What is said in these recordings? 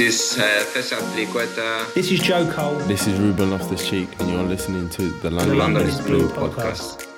is uh, Cesar Triqueta, This is Joe Cole. This is Ruben Loftus Cheek, and you're listening to the London, London is is Blue Blue podcast. Hello, ladies and gentlemen.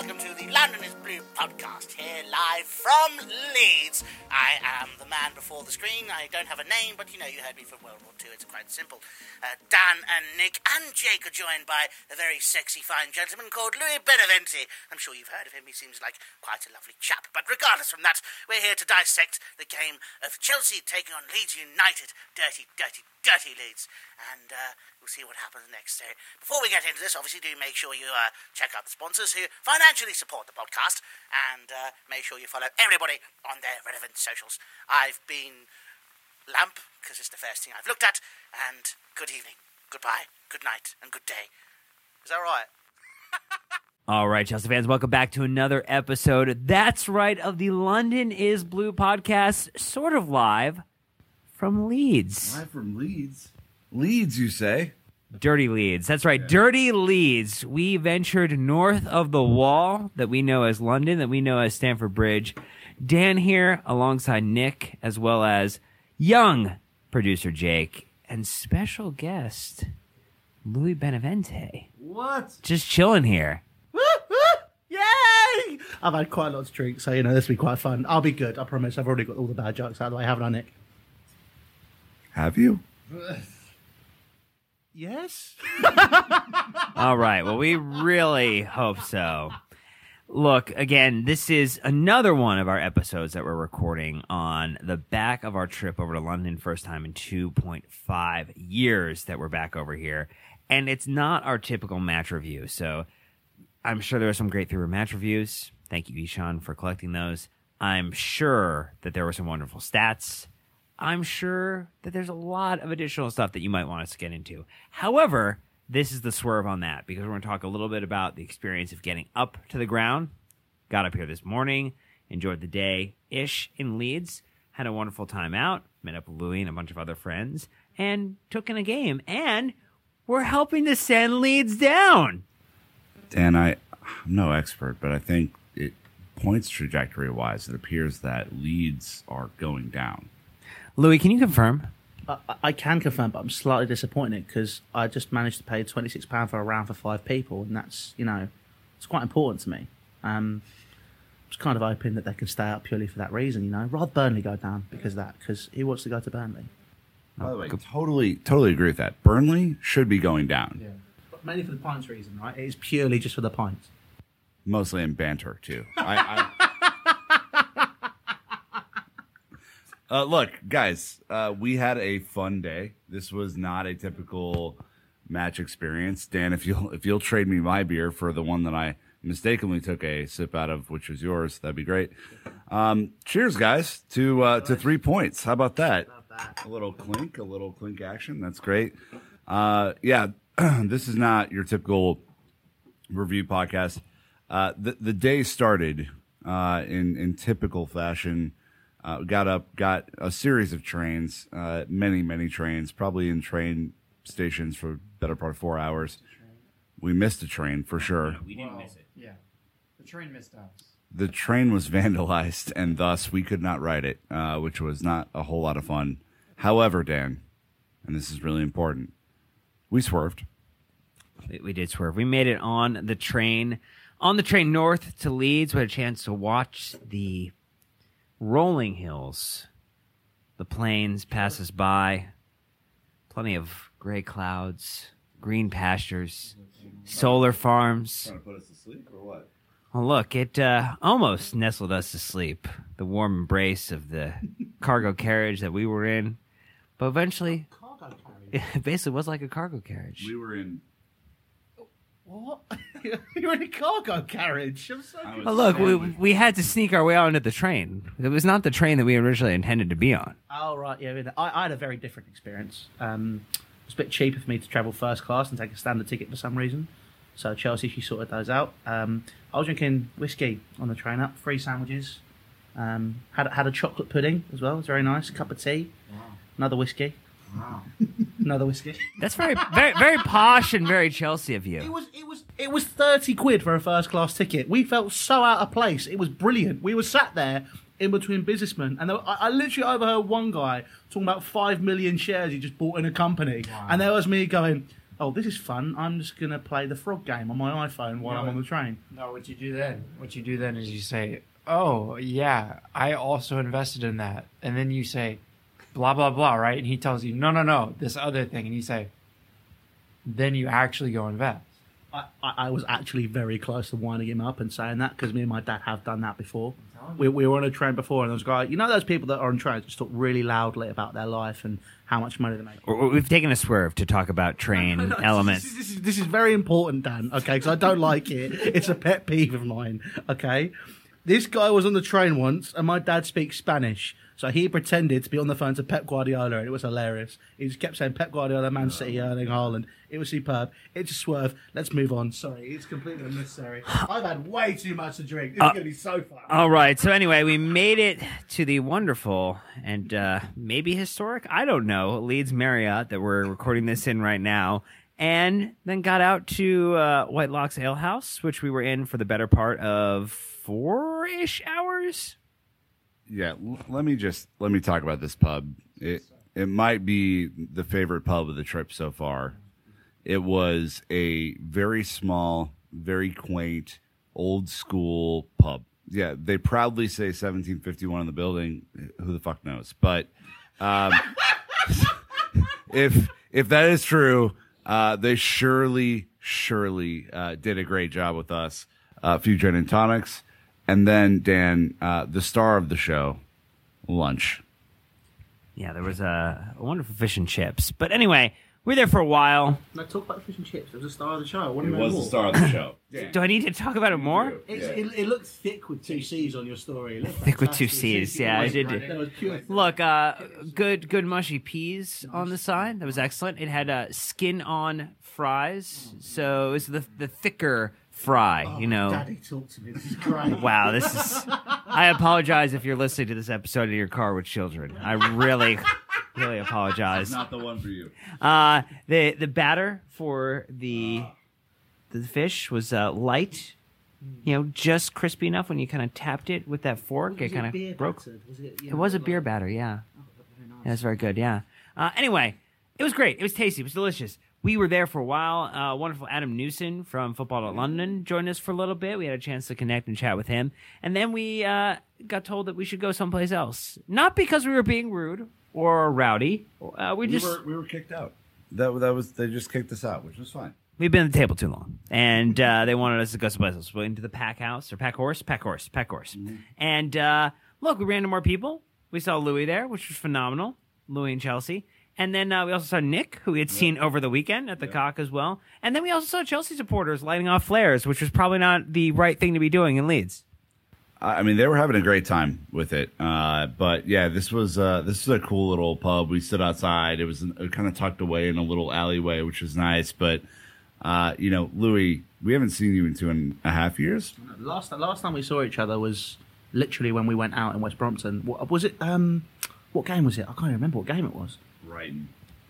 Welcome to the London is Blue podcast here live from Leeds. I am the man before the screen. I don't have a name, but you know, you heard me from World War II. It's quite simple. Uh, Dan and Nick and Jake are joined by a very sexy, fine gentleman called Louis Beneventi. I'm sure you've heard of him. He seems like quite a lovely chap. But regardless from that, we're here to dissect the game of Chelsea taking on Leeds United. Dirty, dirty, dirty Leeds. And uh, we'll see what happens next. day. before we get into this, obviously, do make sure you uh, check out the sponsors who financially support the podcast and uh, make sure you follow everybody on their relevant socials. I've been Lamp, because it's the first thing I've looked at, and good evening, goodbye, good night, and good day. Is that right? All right, Chelsea fans, welcome back to another episode. That's right, of the London is Blue podcast, sort of live from Leeds. Live from Leeds. Leeds, you say? Dirty Leeds. That's right, Dirty Leeds. We ventured north of the wall that we know as London, that we know as Stamford Bridge. Dan here alongside Nick, as well as young producer Jake, and special guest Louis Benevente. What? Just chilling here. Yay! I've had quite a lot to drink, so you know this will be quite fun. I'll be good. I promise. I've already got all the bad jokes out of the way, haven't I, Nick? Have you? Yes. All right. Well, we really hope so. Look, again, this is another one of our episodes that we're recording on the back of our trip over to London, first time in 2.5 years that we're back over here. And it's not our typical match review. So I'm sure there are some great three match reviews. Thank you, Ishan, for collecting those. I'm sure that there were some wonderful stats. I'm sure that there's a lot of additional stuff that you might want us to get into. However, this is the swerve on that because we're going to talk a little bit about the experience of getting up to the ground. Got up here this morning, enjoyed the day ish in Leeds, had a wonderful time out, met up with Louie and a bunch of other friends, and took in a game. And we're helping to send Leeds down. Dan, I, I'm no expert, but I think it points trajectory wise, it appears that Leeds are going down. Louis, can you confirm? I, I can confirm, but I'm slightly disappointed because I just managed to pay twenty six pound for a round for five people, and that's you know, it's quite important to me. Um, just kind of hoping that they can stay up purely for that reason, you know. Rather Burnley go down because of that, because who wants to go to Burnley? By the way, totally, totally agree with that. Burnley should be going down, But mainly for the pints reason, right? It is purely just for the pints. mostly in banter too. I, I... uh, look, guys, uh, we had a fun day. This was not a typical match experience. Dan, if you'll if you'll trade me my beer for the one that I mistakenly took a sip out of, which was yours, that'd be great. Um, cheers, guys, to uh, to three points. How about that? A little clink, a little clink action. That's great. Uh, yeah, this is not your typical review podcast. Uh, the the day started uh, in in typical fashion. Uh, got up, got a series of trains, uh, many many trains, probably in train stations for the better part of four hours. We missed a train for sure. We didn't miss it. Yeah. The train missed us. The train was vandalized, and thus we could not ride it, uh, which was not a whole lot of fun. However, Dan, and this is really important, we swerved. We, we did swerve. We made it on the train, on the train north to Leeds. We had a chance to watch the rolling hills, the plains pass us by. Plenty of gray clouds, green pastures, solar farms. to put us to sleep or what? Well, look, it uh, almost nestled us to sleep. The warm embrace of the cargo carriage that we were in, but eventually, Cargo carriage. it basically was like a cargo carriage. We were in. What? You're in a cargo carriage. I'm so I Well, look, we, we had to sneak our way onto the train. It was not the train that we originally intended to be on. Oh right, yeah. I, I had a very different experience. Um, it was a bit cheaper for me to travel first class and take a standard ticket for some reason. So Chelsea, she sorted those out. Um, I was drinking whiskey on the train up, free sandwiches. Um, had had a chocolate pudding as well. It was very nice. A cup of tea. Another whiskey. Another whiskey. That's very, very, very posh and very Chelsea of you. It was it was it was thirty quid for a first class ticket. We felt so out of place. It was brilliant. We were sat there in between businessmen. And there, I, I literally overheard one guy talking about five million shares he just bought in a company, and there was me going. Oh, this is fun. I'm just going to play the frog game on my iPhone while I'm on the train. No, what you do then? What you do then is you say, "Oh, yeah, I also invested in that," and then you say, "Blah blah blah," right? And he tells you, "No, no, no, this other thing," and you say, then you actually go invest. I, I, I was actually very close to winding him up and saying that because me and my dad have done that before. We, we were on a train before, and there was a guy. You know those people that are on trains just talk really loudly about their life and how much money they make. We- We've taken a swerve to talk about train elements. This is, this, is, this is very important, Dan. Okay, because I don't like it. It's a pet peeve of mine. Okay, this guy was on the train once, and my dad speaks Spanish, so he pretended to be on the phone to Pep Guardiola, and it was hilarious. He just kept saying Pep Guardiola, Man City, Erling Haaland. It was superb. It's a swerve. Let's move on. Sorry, it's completely unnecessary. I've had way too much to drink. This is going to be so fun. All right. So anyway, we made it to the wonderful and uh, maybe historic, I don't know, Leeds Marriott that we're recording this in right now, and then got out to uh, Whitelock's Ale House, which we were in for the better part of four ish hours. Yeah, l- let me just let me talk about this pub. It it might be the favorite pub of the trip so far. It was a very small, very quaint, old school pub. Yeah, they proudly say 1751 on the building. Who the fuck knows? But um, if if that is true, uh, they surely, surely uh, did a great job with us. A few gin and tonics, and then Dan, uh, the star of the show, lunch. Yeah, there was a, a wonderful fish and chips. But anyway, we were there for a while. No, talk about the fish and chips. It was the star of the show. I want to It know was more. the star of the show. Do I need to talk about it more? It's, it, it looked thick with two C's on your story. It looked Thick with two fantastic. C's, yeah, I did- There was pure Look, uh, good, good mushy peas on the side. That was excellent. It had uh, skin-on fries, so it was the the thicker fry. you know. Daddy, talk to me. This is great. Wow, this is. I apologize if you're listening to this episode in your car with children. I really, really apologize. Not the one for you. Uh, the the batter for the the fish was uh, light. You know, just crispy enough when you kind of tapped it with that fork. It kind of broke. Was it, It was a beer batter, yeah. Yeah, it's very good, yeah. Uh, anyway, it was great. It was tasty. It was delicious. We were there for a while. Uh, wonderful Adam Newson from Football at London joined us for a little bit. We had a chance to connect and chat with him. And then we uh, got told that we should go someplace else. Not because we were being rude or rowdy. Uh, we We just were we were kicked out. That that was they just kicked us out, which was fine. We've been at the table too long, and uh, they wanted us to go someplace else. We went into the pack house or pack horse, pack horse, pack horse. And uh, look, we ran into more people. We saw Louis there, which was phenomenal. Louis and Chelsea. And then uh, we also saw Nick, who we had seen over the weekend at the Cock as well. And then we also saw Chelsea supporters lighting off flares, which was probably not the right thing to be doing in Leeds. I I mean, they were having a great time with it. Uh, but yeah, this was uh, this was a cool little pub. We stood outside. It was kind of tucked away in a little alleyway, which was nice. But uh, you know, Louis, we haven't seen you in two and a half years. Last last time we saw each other was literally when we went out in West Brompton. What, was it? Um, what game was it? I can't even remember what game it was. Brighton,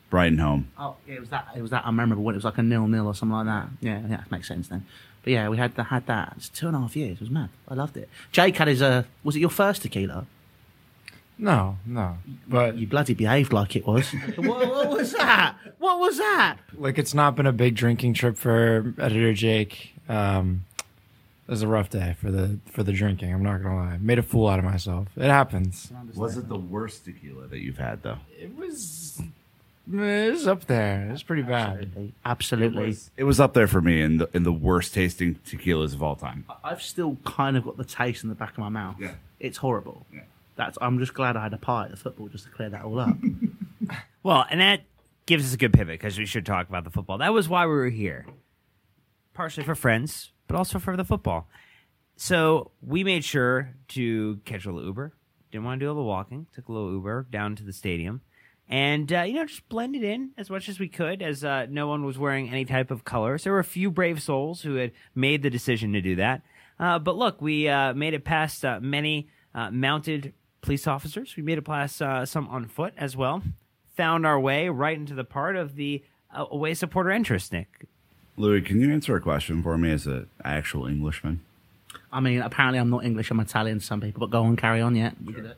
Brighton home. Oh, it was that. It was that unmemorable one. It was like a nil nil or something like that. Yeah, yeah, makes sense then. But yeah, we had the, had that. It's two and a half years. It was mad. I loved it. Jake had his. Uh, was it your first tequila? No, no. But You bloody behaved like it was. what, what was that? What was that? like, it's not been a big drinking trip for editor Jake. Um, it was a rough day for the for the drinking. I'm not gonna lie. Made a fool out of myself. It happens. Was it the worst tequila that you've had though? It was. It was up there. It was pretty bad. Absolutely. It was up there for me in the in the worst tasting tequilas of all time. I've still kind of got the taste in the back of my mouth. Yeah. It's horrible. Yeah. That's. I'm just glad I had a pie at the football just to clear that all up. Well, and that gives us a good pivot because we should talk about the football. That was why we were here. Partially for friends, but also for the football. So we made sure to catch a little Uber. Didn't want to do a little walking. Took a little Uber down to the stadium. And, uh, you know, just blended in as much as we could as uh, no one was wearing any type of colors. There were a few brave souls who had made the decision to do that. Uh, but look, we uh, made it past uh, many uh, mounted police officers. We made it past some on foot as well. Found our way right into the part of the away supporter interest, Nick. Louis, can you answer a question for me as an actual Englishman? I mean, apparently I'm not English. I'm Italian. to Some people, but go on, carry on. Yeah, you did it.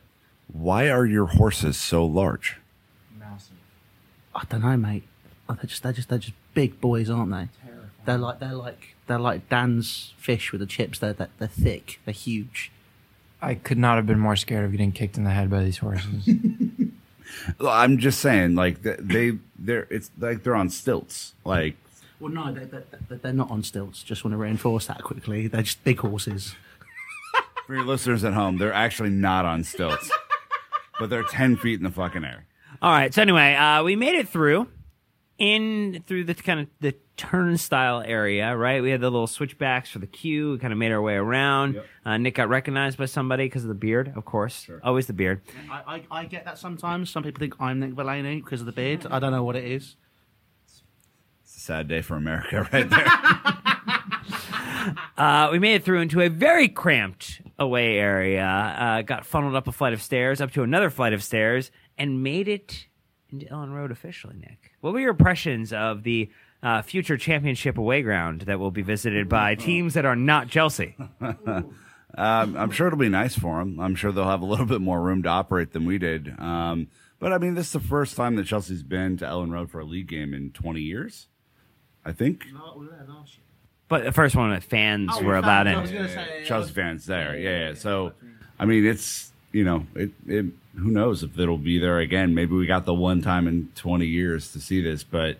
Why are your horses so large? Massive. I don't know, mate. Oh, They're just they're just they're just big boys, aren't they? They're like they're like they're like Dan's fish with the chips. They're they're, they're thick. They're huge. I could not have been more scared of getting kicked in the head by these horses. I'm just saying, like they they're it's like they're on stilts. Like Well, no, they're, they're, they're not on stilts. Just want to reinforce that quickly. They're just big horses. for your listeners at home, they're actually not on stilts, but they're ten feet in the fucking air. All right. So anyway, uh, we made it through in through the kind of the turnstile area, right? We had the little switchbacks for the queue. We kind of made our way around. Yep. Uh, Nick got recognized by somebody because of the beard, of course. Always the beard. I, I, I get that sometimes. Some people think I'm Nick Delaney because of the beard. I don't know what it is. Sad day for America, right there. Uh, we made it through into a very cramped away area. Uh, got funneled up a flight of stairs, up to another flight of stairs, and made it into Elland Road officially. Nick, what were your impressions of the uh, future championship away ground that will be visited by teams that are not Chelsea? um, I'm sure it'll be nice for them. I'm sure they'll have a little bit more room to operate than we did. Um, but I mean, this is the first time that Chelsea's been to Elland Road for a league game in 20 years. I think But the first one with fans Oh, were fans, allowed I in. was gonna say, Chelsea fans there. Yeah, yeah. So, I mean, it's you know, it, it. Who knows if it'll be there again? Maybe we got the one time in 20 years to see this, but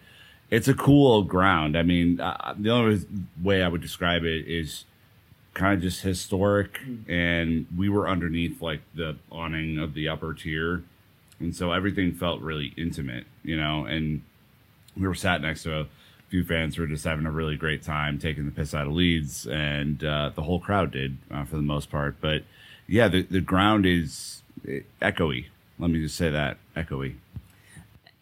it's a cool ground. I mean, uh, the only way I would describe it is kind of just historic, and we were underneath like the awning of the upper tier, and so everything felt really intimate, you know, and we were sat next to a few fans were just having a really great time taking the piss out of Leeds, and uh, the whole crowd did uh, for the most part. But yeah, the the ground is eh, echoey. Let me just say that echoey.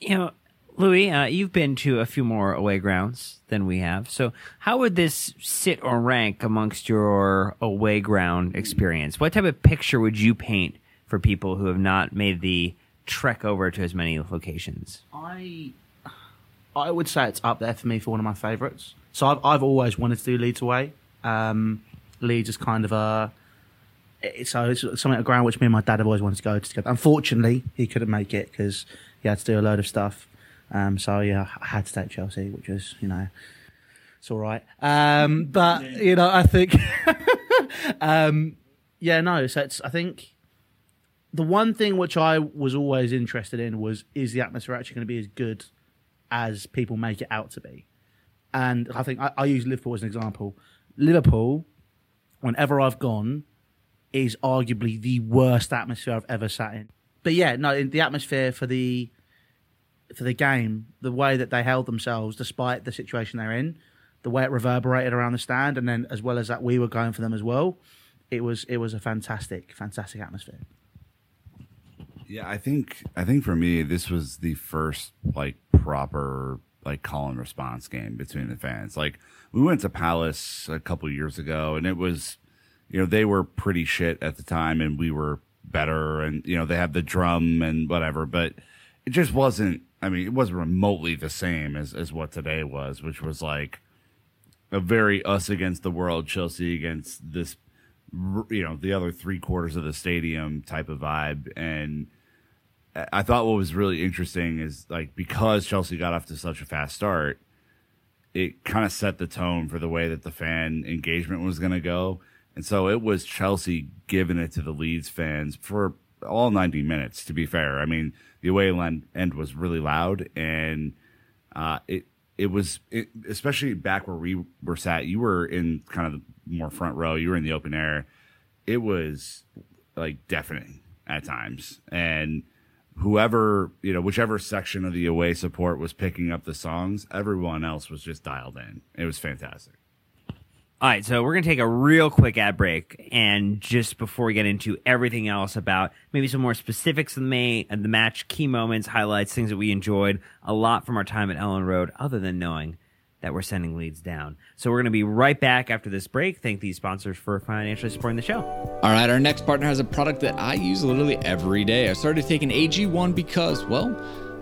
You know, Louis, uh, you've been to a few more away grounds than we have. So, how would this sit or rank amongst your away ground experience? What type of picture would you paint for people who have not made the trek over to as many locations? I I would say it's up there for me for one of my favourites. So I've I've always wanted to do Leeds away. Um, Leeds is kind of a it's, so it's something at ground which me and my dad have always wanted to go to together. Unfortunately, he couldn't make it because he had to do a load of stuff. Um, so yeah, I had to take Chelsea, which was you know it's all right. Um, but you know, I think um, yeah, no. So it's I think the one thing which I was always interested in was is the atmosphere actually going to be as good as people make it out to be? And I think I, I use Liverpool as an example. Liverpool, whenever I've gone, is arguably the worst atmosphere I've ever sat in. But yeah, no, the atmosphere for the for the game, the way that they held themselves despite the situation they're in, the way it reverberated around the stand, and then as well as that, we were going for them as well. It was it was a fantastic, fantastic atmosphere. Yeah, I think I think for me this was the first like proper like call and response game between the fans. Like we went to Palace a couple years ago and it was you know they were pretty shit at the time and we were better and you know they had the drum and whatever but it just wasn't I mean it wasn't remotely the same as as what today was which was like a very us against the world Chelsea against this you know the other three quarters of the stadium type of vibe and I- thought what was really interesting is like because Chelsea got off to such a fast start, it kind of set the tone for the way that the fan engagement was going to go. And so it was Chelsea giving it to the Leeds fans for all 90 minutes, to be fair. I mean, the away end was really loud and uh, it, it was, it, especially back where we were sat, you were in kind of the more front row, you were in the open air. It was like deafening at times. And, whoever you know whichever section of the away support was picking up the songs everyone else was just dialed in it was fantastic All right, so we're going to take a real quick ad break. And just before we get into everything else about maybe some more specifics of the, ma- of the match, key moments, highlights, things that we enjoyed a lot from our time at Elland Road, other than knowing that we're sending Leeds down. So we're going to be right back after this break. Thank these sponsors for financially supporting the show. All right, our next partner has a product that I use literally every day. I started taking AG1 because, well,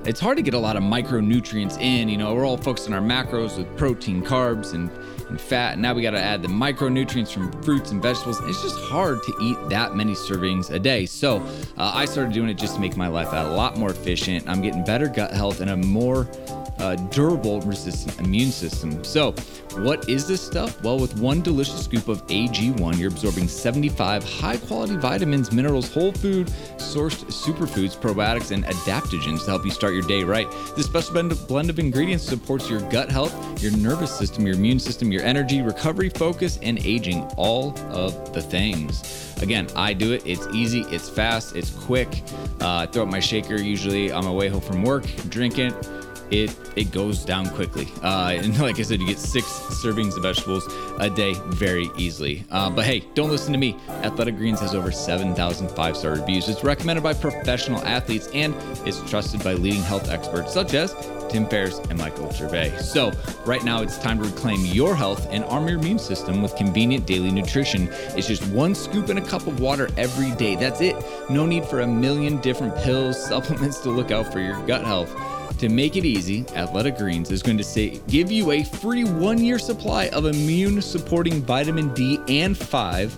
it's hard to get a lot of micronutrients in. You know, we're all focused on our macros with protein, carbs, and, and fat. And now we got to add the micronutrients from fruits and vegetables. It's just hard to eat that many servings a day. So uh, I started doing it just to make my life a lot more efficient. I'm getting better gut health and a more uh, durable, resistant immune system. So, what is this stuff? Well, with one delicious scoop of AG1, you're absorbing 75 high quality vitamins, minerals, whole food, sourced superfoods, probiotics, and adaptogens to help you start your day right. This special blend of, ingredients supports your gut health, your nervous system, your immune system, your energy, recovery, focus, and aging all of the things. Again, I do it. It's easy, it's fast, it's quick. Uh, I throw up my shaker usually on my way home from work, drink it it it goes down quickly. Uh, and like I said, you get six servings of vegetables a day very easily. Uh, but hey, don't listen to me. Athletic Greens has over 7,000 five star reviews. It's recommended by professional athletes and it's trusted by leading health experts such as Tim Ferriss and Michael Gervais. So, right now it's time to reclaim your health and arm your immune system with convenient daily nutrition. It's just one scoop in a cup of water every day. That's it. No need for a million different pills, supplements to look out for your gut health. To make it easy, Athletic Greens is going to say give you a free one year supply of immune supporting vitamin D and five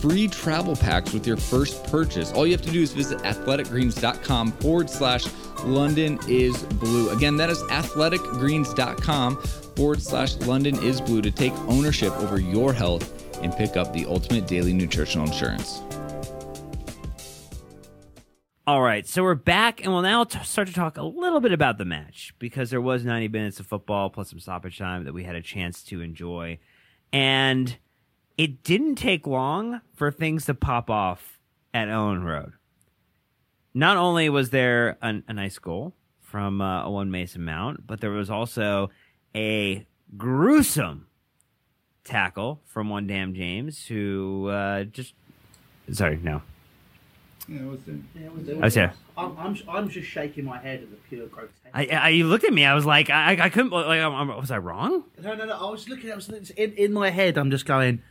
free travel packs with your first purchase. All you have to do is visit athleticgreens.com forward slash London is blue. Again, that is athleticgreens.com forward slash London is blue to take ownership over your health and pick up the ultimate daily nutritional insurance. All right, so we're back, and we'll now t- start to talk a little bit about the match because there was 90 minutes of football plus some stoppage time that we had a chance to enjoy, and it didn't take long for things to pop off at Elland Road. Not only was there an, a nice goal from uh, Owen Mason Mount, but there was also a gruesome tackle from one Dan James who uh, just sorry no Yeah, what's the I was here. I'm, I'm, I'm just shaking my head at the pure grotesque. I, I you looked at me. I was like, I, I couldn't. Like, I'm, I'm- was I wrong? No, no, no. I was looking. I was in, in my head. I'm just going.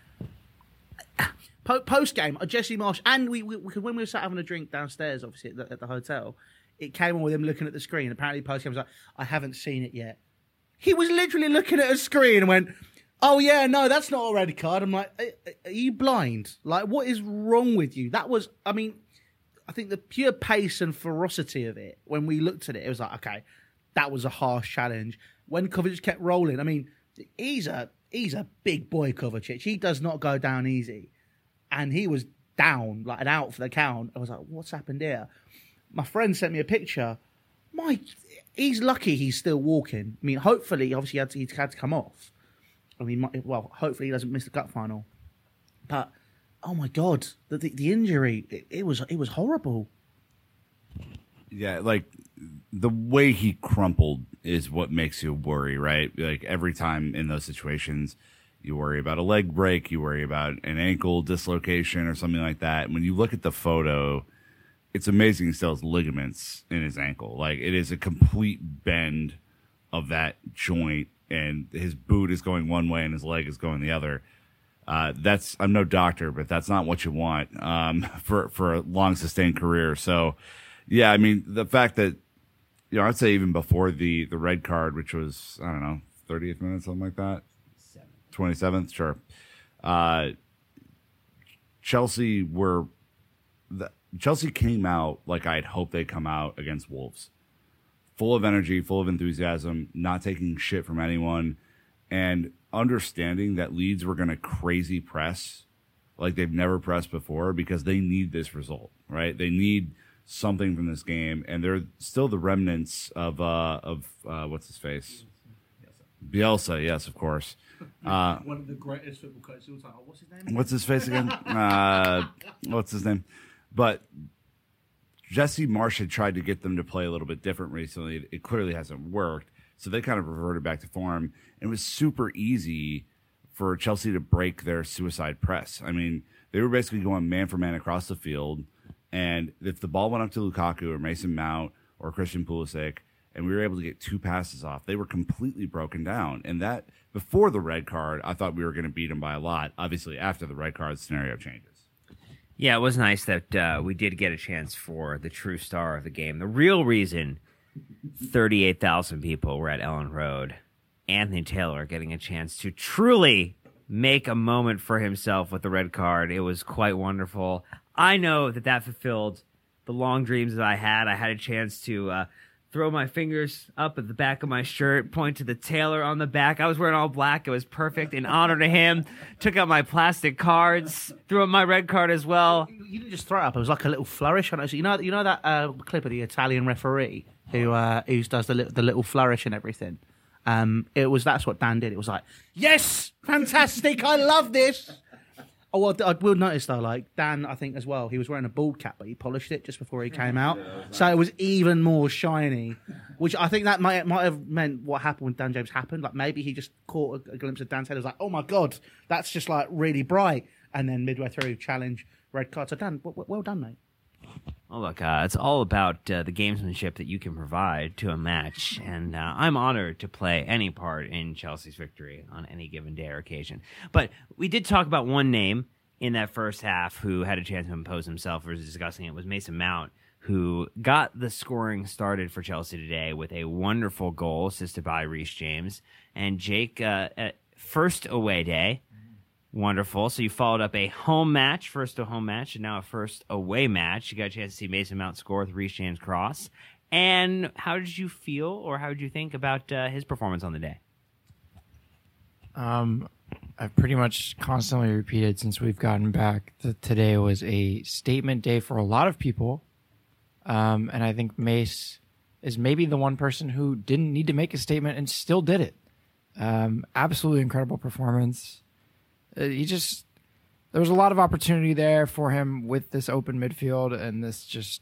Po- Post game, uh, Jesse Marsch, and we, we when we were sat having a drink downstairs, obviously at the, at the hotel, it came on with him looking at the screen. Apparently, post game was like, "I haven't seen it yet." He was literally looking at a screen and went, "Oh yeah, no, that's not a red card." I'm like, "Are, are you blind? Like, what is wrong with you?" That was, I mean, I think the pure pace and ferocity of it. When we looked at it, it was like, okay, that was a harsh challenge. When Kovacic kept rolling, I mean, he's a he's a big boy, Kovacic. He does not go down easy, and he was down like an out for the count. I was like, what's happened here? My friend sent me a picture. My, he's lucky he's still walking. I mean, hopefully, obviously, he had to, he's had to come off. I mean, well, hopefully he doesn't miss the cup final. But oh my god, the the, the injury it, it was it was horrible. Yeah, like the way he crumpled is what makes you worry, right? Like every time in those situations, you worry about a leg break, you worry about an ankle dislocation or something like that. When you look at the photo, it's amazing he still has ligaments in his ankle. Like it is a complete bend of that joint, and his boot is going one way and his leg is going the other. Uh, that's I'm no doctor, but that's not what you want um, for for a long sustained career. So, yeah, I mean the fact that you know I'd say even before the the red card, which was I don't know 30th minute something like that, 27th, sure. Uh, Chelsea were the, Chelsea came out like I'd hoped they'd come out against Wolves, full of energy, full of enthusiasm, not taking shit from anyone, and understanding that Leeds were going to crazy press like they've never pressed before because they need this result, right? They need something from this game, and they're still the remnants of uh of uh what's his face, Bielsa, yes, of course. Uh, One of the greatest football coaches of all time. Oh, What's his name? what's his face again? uh, what's his name? But Jesse Marsch had tried to get them to play a little bit different recently. It clearly hasn't worked. So they kind of reverted back to form. It was super easy for Chelsea to break their suicide press. I mean, they were basically going man for man across the field. And if the ball went up to Lukaku or Mason Mount or Christian Pulisic, and we were able to get two passes off, they were completely broken down. And that, before the red card, I thought we were going to beat them by a lot. Obviously, after the red card, scenario changes. Yeah, it was nice that uh, we did get a chance for the true star of the game. The real reason 38,000 people were at Elland Road. Anthony Taylor getting a chance to truly make a moment for himself with the red card. It was quite wonderful. I know that that fulfilled the long dreams that I had. I had a chance to uh, throw my fingers up at the back of my shirt, point to the Taylor on the back. I was wearing all black. It was perfect in honor to him. Took out my plastic cards, threw up my red card as well. You didn't just throw it up. It was like a little flourish on it. So you know, you know that uh, clip of the Italian referee who uh, who does the li- the little flourish and everything. Um, it was that's what Dan did. It was like, yes, fantastic, I love this. Oh, well, I will notice though, like Dan, I think as well, he was wearing a bald cap, but he polished it just before he came out, so it was even more shiny. Which I think that might might have meant what happened when Dan James happened. Like maybe he just caught a, a glimpse of Dan's head. Was like, oh my god, that's just like really bright. And then midway through, challenge red card. So Dan, w- well done, mate. Well, look, uh, it's all about uh, the gamesmanship that you can provide to a match, and uh, I'm honored to play any part in Chelsea's victory on any given day or occasion. But we did talk about one name in that first half who had a chance to impose himself. Were discussing it was Mason Mount, who got the scoring started for Chelsea today with a wonderful goal assisted by Reece James and Jake. Uh, first away day, Wonderful. So you followed up a home match, first a home match, and now a first away match. You got a chance to see Mason Mount score with Reece James Cross. And how did you feel, or how did you think about uh, his performance on the day? Um, I've pretty much constantly repeated since we've gotten back that today was a statement day for a lot of people. Um, and I think Mace is maybe the one person who didn't need to make a statement and still did it. Um, absolutely incredible performance. Uh, he just there was a lot of opportunity there for him with this open midfield and this just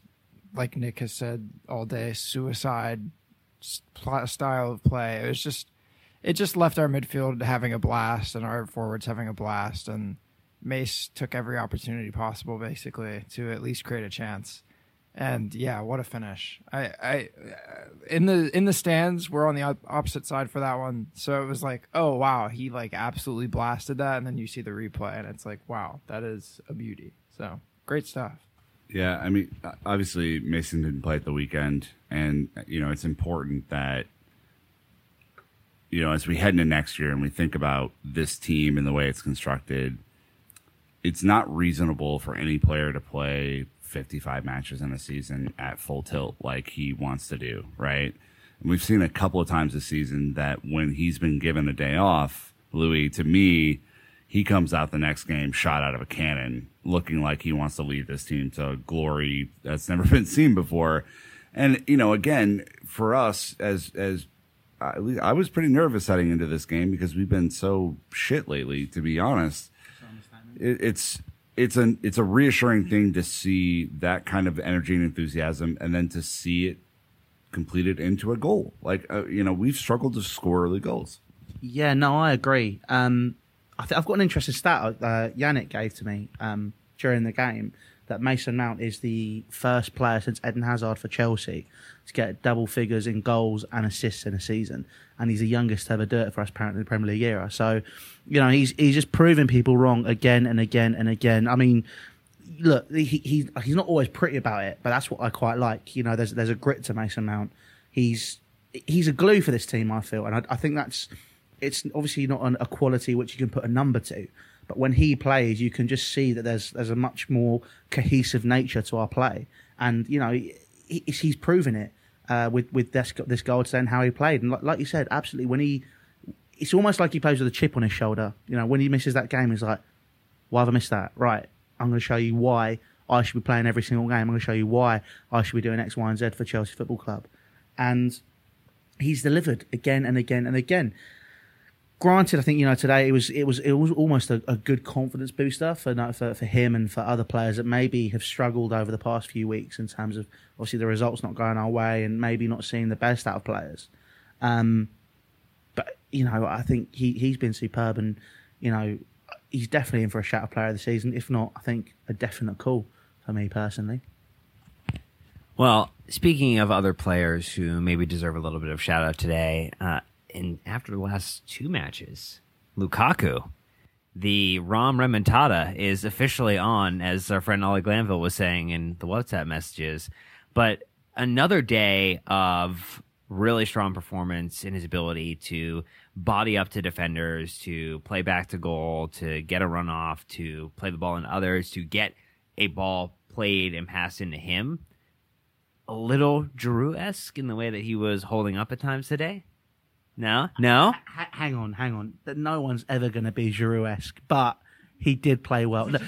like Nick has said all day suicide style of play. It was just it just left our midfield having a blast and our forwards having a blast and Mace took every opportunity possible basically to at least create a chance. And yeah, what a finish! I, I, uh, in the in the stands, we're on the op- opposite side for that one, so it was like, oh wow, he like absolutely blasted that, and then you see the replay, and it's like, wow, that is a beauty. So great stuff. Yeah, I mean, obviously Mason didn't play at the weekend, and you know it's important that you know as we head into next year and we think about this team and the way it's constructed, it's not reasonable for any player to play 55 matches in a season at full tilt like he wants to do, right? And we've seen a couple of times this season that when he's been given a day off, Louis, to me, he comes out the next game shot out of a cannon, looking like he wants to lead this team to glory that's never been seen before. And you know, again, for us as as I was pretty nervous heading into this game because we've been so shit lately. To be honest, it, it's it's an it's a reassuring thing to see that kind of energy and enthusiasm, and then to see it completed into a goal. Like uh, you know, we've struggled to score early goals. Yeah, no, I agree. Um, I I've got an interesting stat uh, Yannick gave to me um, during the game that Mason Mount is the first player since Eden Hazard for Chelsea to get double figures in goals and assists in a season, and he's the youngest ever do it for us apparently in the Premier League era. So, you know, he's he's just proving people wrong again and again and again. I mean. Look, he, he he's not always pretty about it, but that's what I quite like. You know, there's there's a grit to Mason Mount. He's he's a glue for this team. I feel, and I, I think that's it's obviously not an, a quality which you can put a number to, but when he plays, you can just see that there's there's a much more cohesive nature to our play, and you know he, he's proven it uh, with with this this and how he played, and like, like you said, absolutely when he, it's almost like he plays with a chip on his shoulder. You know, when he misses that game, he's like, "Why have I missed that?" Right, I'm going to show you why I should be playing every single game. I'm going to show you why I should be doing X, Y, and Z for Chelsea Football Club, and he's delivered again and again and again granted, I think you know today it was it was it was almost a, a good confidence booster for, for for him and for other players that maybe have struggled over the past few weeks in terms of obviously the results not going our way and maybe not seeing the best out of players. Um, but you know, I think he he's been superb and you know he's definitely in for a shout of player of the season. If not, I think a definite call for me personally. Well, speaking of other players who maybe deserve a little bit of shout out today, uh, in after the last two matches, Lukaku, the Rom Remontada is officially on, as our friend Ollie Glanville was saying in the WhatsApp messages. But another day of really strong performance in his ability to body up to defenders, to play back to goal, to get a run off, to play the ball in others, to get a ball played and passed into him. A little Giroud esque in the way that he was holding up at times today. No, no. H- hang on, hang on. No one's ever going to be Giroud-esque, but he did play well. No,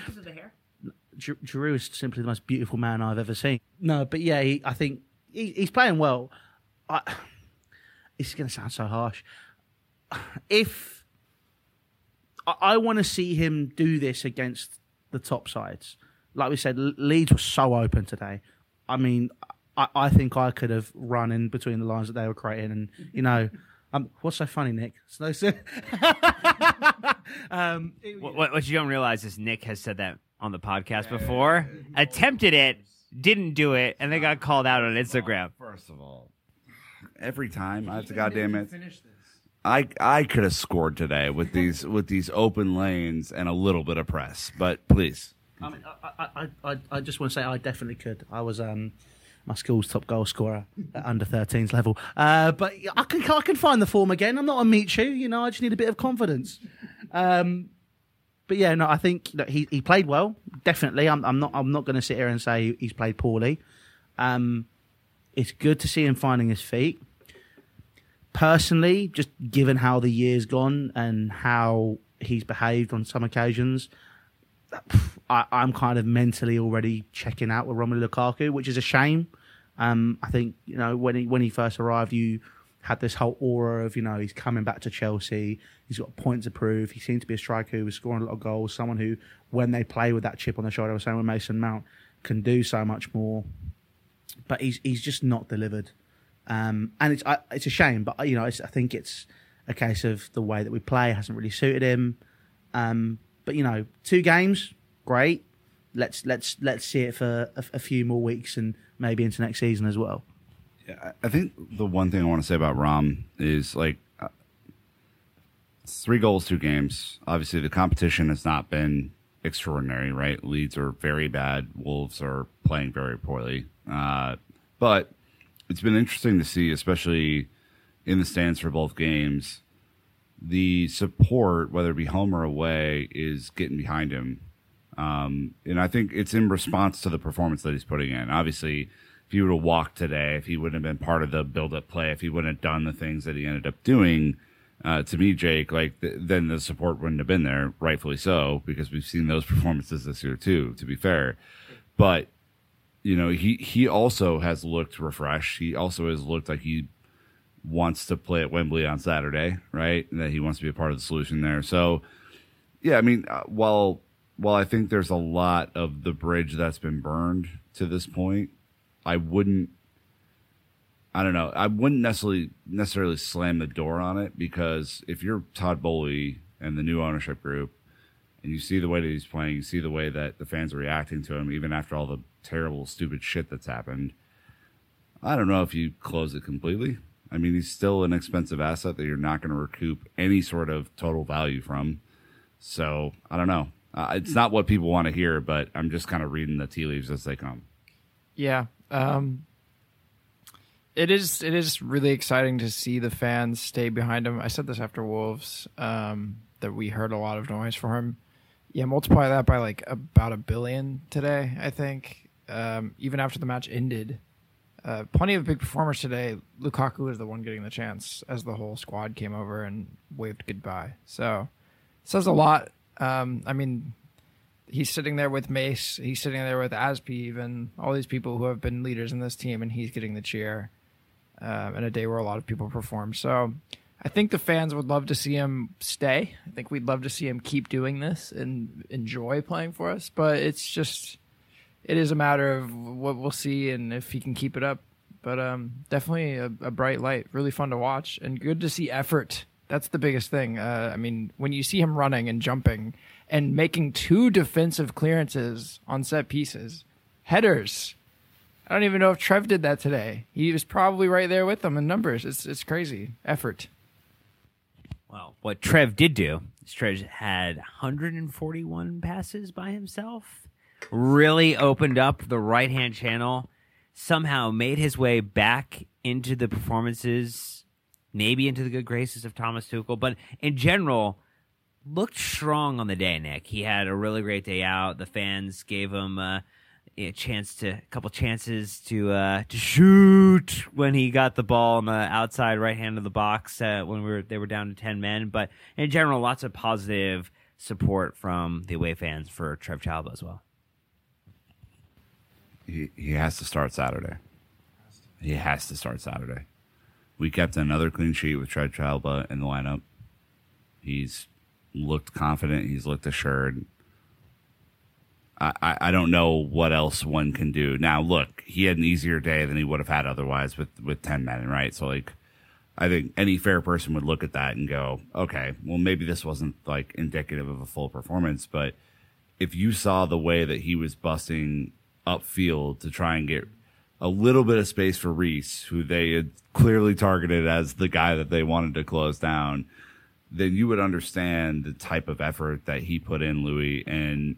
Gi- Giroud is simply the most beautiful man I've ever seen. No, but yeah, he, I think he, he's playing well. I, it's going to sound so harsh. If I, I want to see him do this against the top sides, like we said, Leeds were so open today. I mean, I, I think I could have run in between the lines that they were creating, and you know. Um, what's so funny, Nick? It's no um, it- What, what, what you don't realize is Nick has said that on the podcast before. Attempted it, didn't do it, and they got called out on Instagram. First of all, every time I have to goddamn it. I I could have scored today with these with these open lanes and a little bit of press, but please. I mean, I, I, I, I just want to say I definitely could. I was um, my school's top goal scorer at under 13s level. Uh, but I can I can find the form again. I'm not a Michu, you know. I just need a bit of confidence. Um, but yeah, no, I think he, he played well. Definitely, I'm I'm not I'm not going to sit here and say he's played poorly. Um, it's good to see him finding his feet. Personally, just given how the year's gone and how he's behaved on some occasions, I, I'm kind of mentally already checking out with Romelu Lukaku, which is a shame. Um, I think you know when he when he first arrived, you had this whole aura of you know he's coming back to Chelsea, he's got points to prove. He seemed to be a striker who was scoring a lot of goals, someone who when they play with that chip on the shoulder, I was saying with Mason Mount, can do so much more. But he's he's just not delivered, um, and it's I, it's a shame. But you know I think it's a case of the way that we play hasn't really suited him. Um, but you know, two games, great. Let's let's let's see it for a, a few more weeks and maybe into next season as well. Yeah, I think the one thing I want to say about Rom is like uh, three goals, two games. Obviously, the competition has not been extraordinary, right? Leeds are very bad. Wolves are playing very poorly. Uh, but it's been interesting to see, especially in the stands for both games, the support, whether it be home or away, is getting behind him. Um, and I think it's in response to the performance that he's putting in. Obviously, if he would have walked today, if he wouldn't have been part of the build-up play, if he wouldn't have done the things that he ended up doing, uh, to me, Jake, like th- then the support wouldn't have been there, rightfully so, because we've seen those performances this year too. To be fair, but you know, he he also has looked refreshed. He also has looked like he wants to play at Wembley on Saturday, right? And that he wants to be a part of the solution there. So, yeah, I mean, uh, while while I think there's a lot of the bridge that's been burned to this point, I wouldn't. I don't know. I wouldn't necessarily necessarily slam the door on it because if you're Todd Boehly and the new ownership group, and you see the way that he's playing, you see the way that the fans are reacting to him, even after all the terrible, stupid shit that's happened. I don't know if you close it completely. I mean, he's still an expensive asset that you're not going to recoup any sort of total value from. So I don't know. Uh, it's not what people want to hear, but I'm just kind of reading the tea leaves as they come. Yeah. Um, it is it is really exciting to see the fans stay behind him. I said this after Wolves um, that we heard a lot of noise for him. Yeah, multiply that by like about a billion today. I think um, even after the match ended, uh, plenty of big performers today. Lukaku was the one getting the chance as the whole squad came over and waved goodbye. So says a lot. Um, I mean, he's sitting there with Mace. He's sitting there with Azpi, even all these people who have been leaders in this team, and he's getting the cheer um, in a day where a lot of people perform. So I think the fans would love to see him stay. I think we'd love to see him keep doing this and enjoy playing for us. But it's just, it is a matter of what we'll see and if he can keep it up. But um, definitely a, a bright light, really fun to watch, and good to see effort. That's the biggest thing. Uh, I mean, when you see him running and jumping and making two defensive clearances on set pieces, headers. I don't even know if Trev did that today. He was probably right there with them in numbers. It's it's crazy effort. Well, what Trev did do is Trev had 141 passes by himself. Really opened up the right hand channel. somehow made his way back into the performances, maybe into the good graces of Thomas Tuchel, but in general, looked strong on the day. Nick, he had a really great day out. The fans gave him. Uh, a chance to a couple chances to uh, to shoot when he got the ball on the outside right hand of the box uh, when we were they were down to ten men. But in general, lots of positive support from the away fans for Trev Chalobah as well. He he has to start Saturday. He has to start Saturday. We kept another clean sheet with Trev Chalobah in the lineup. He's looked confident. He's looked assured. I, I I don't know what else one can do. Now, look, he had an easier day than he would have had otherwise with, with 10 men, right? So, like, I think any fair person would look at that and go, okay, well, maybe this wasn't like indicative of a full performance, but if you saw the way that he was busting upfield to try and get a little bit of space for Reece, who they had clearly targeted as the guy that they wanted to close down, then you would understand the type of effort that he put in, Louis. And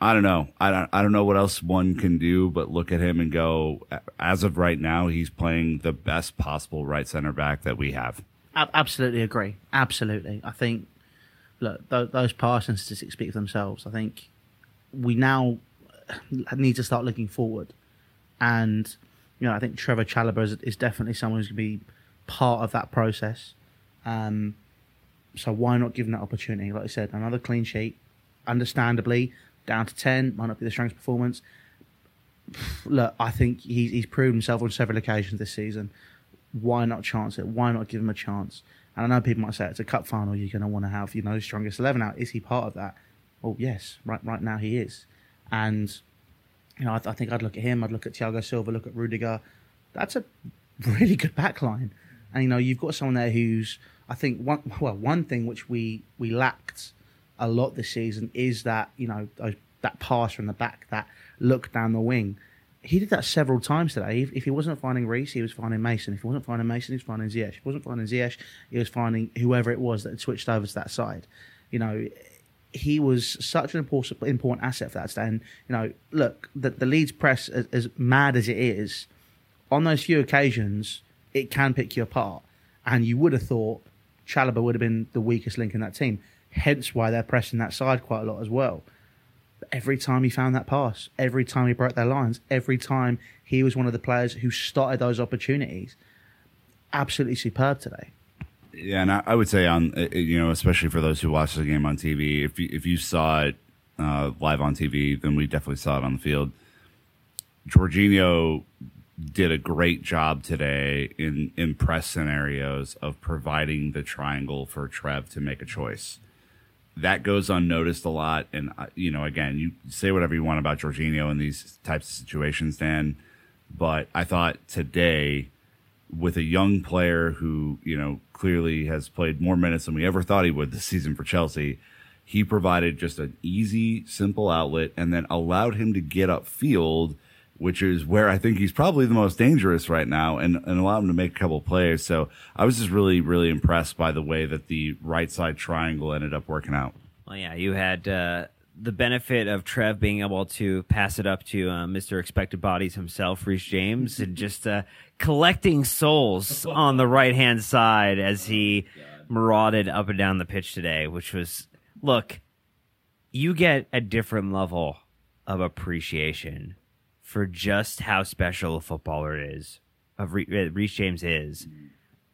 I don't know. I don't, I don't know what else one can do but look at him and go, as of right now, he's playing the best possible right center back that we have. Ab- absolutely agree. Absolutely. I think, look, th- those passing statistics speak for themselves. I think we now need to start looking forward. And, you know, I think Trevor Chalobah is, is definitely someone who's going to be part of that process. Um, so why not give him that opportunity? Like I said, another clean sheet, understandably, down to 10, might not be the strongest performance. Look, I think he's, he's proved himself on several occasions this season. Why not chance it? Why not give him a chance? And I know people might say it's a cup final. You're going to want to have you know strongest eleven out. Is he part of that? Well, yes. Right, right now he is. And you know, I, I think I'd look at him. I'd look at Thiago Silva. Look at Rudiger. That's a really good back line. And you know, you've got someone there who's I think one well one thing which we we lacked a lot this season is that you know those, that pass from the back, that look down the wing. He did that several times today. If, if he wasn't finding Reece, he was finding Mason. If he wasn't finding Mason, he was finding Ziyech. If he wasn't finding Ziyech, he was finding whoever it was that had switched over to that side. You know, he was such an important important asset for that today. And you know, look, the, the Leeds press, as, as mad as it is, on those few occasions, it can pick you apart. And you would have thought Chalobah would have been the weakest link in that team. Hence why they're pressing that side quite a lot as well. But every time he found that pass, every time he broke their lines, every time he was one of the players who started those opportunities. Absolutely superb today. Yeah, and I, I would say on uh, you know, especially for those who watch the game on TV, if you, if you saw it uh, live on TV, then we definitely saw it on the field. Jorginho did a great job today in in press scenarios of providing the triangle for Trev to make a choice. That goes unnoticed a lot, and uh, you know, again, you say whatever you want about Jorginho in these types of situations, Dan, but I thought today with a young player who you know clearly has played more minutes than we ever thought he would this season for Chelsea. He provided just an easy, simple outlet, and then allowed him to get upfield, which is where I think he's probably the most dangerous right now, and, and allow him to make a couple plays. So I was just really, really impressed by the way that the right side triangle ended up working out. Well, yeah, you had uh, the benefit of Trev being able to pass it up to uh, Mr. Expected Bodies himself, Reece James, and just uh, collecting souls on the right hand side as he marauded up and down the pitch today, which was look, you get a different level of appreciation for just how special a footballer is, of Re- uh, Reece James is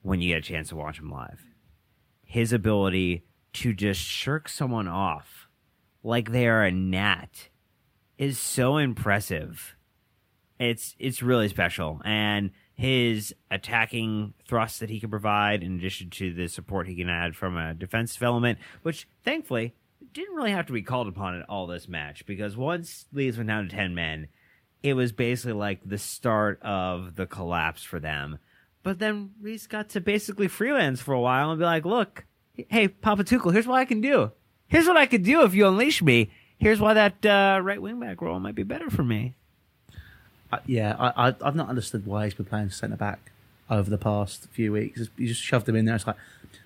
when you get a chance to watch him live. His ability to just shirk someone off like they are a gnat is so impressive. It's it's really special, and his attacking thrust that he can provide, in addition to the support he can add from a defensive element, which thankfully didn't really have to be called upon at all this match because once Leeds went down to ten men, it was basically like the start of the collapse for them. But then Reece got to basically freelance for a while and be like, "Look, hey Papa Tuchel, here's what I can do." Here's what I could do if you unleash me. Here's why that uh, right wing back role might be better for me. Uh, yeah, I, I, I've not understood why he's been playing centre back over the past few weeks. You just shoved him in there. It's like,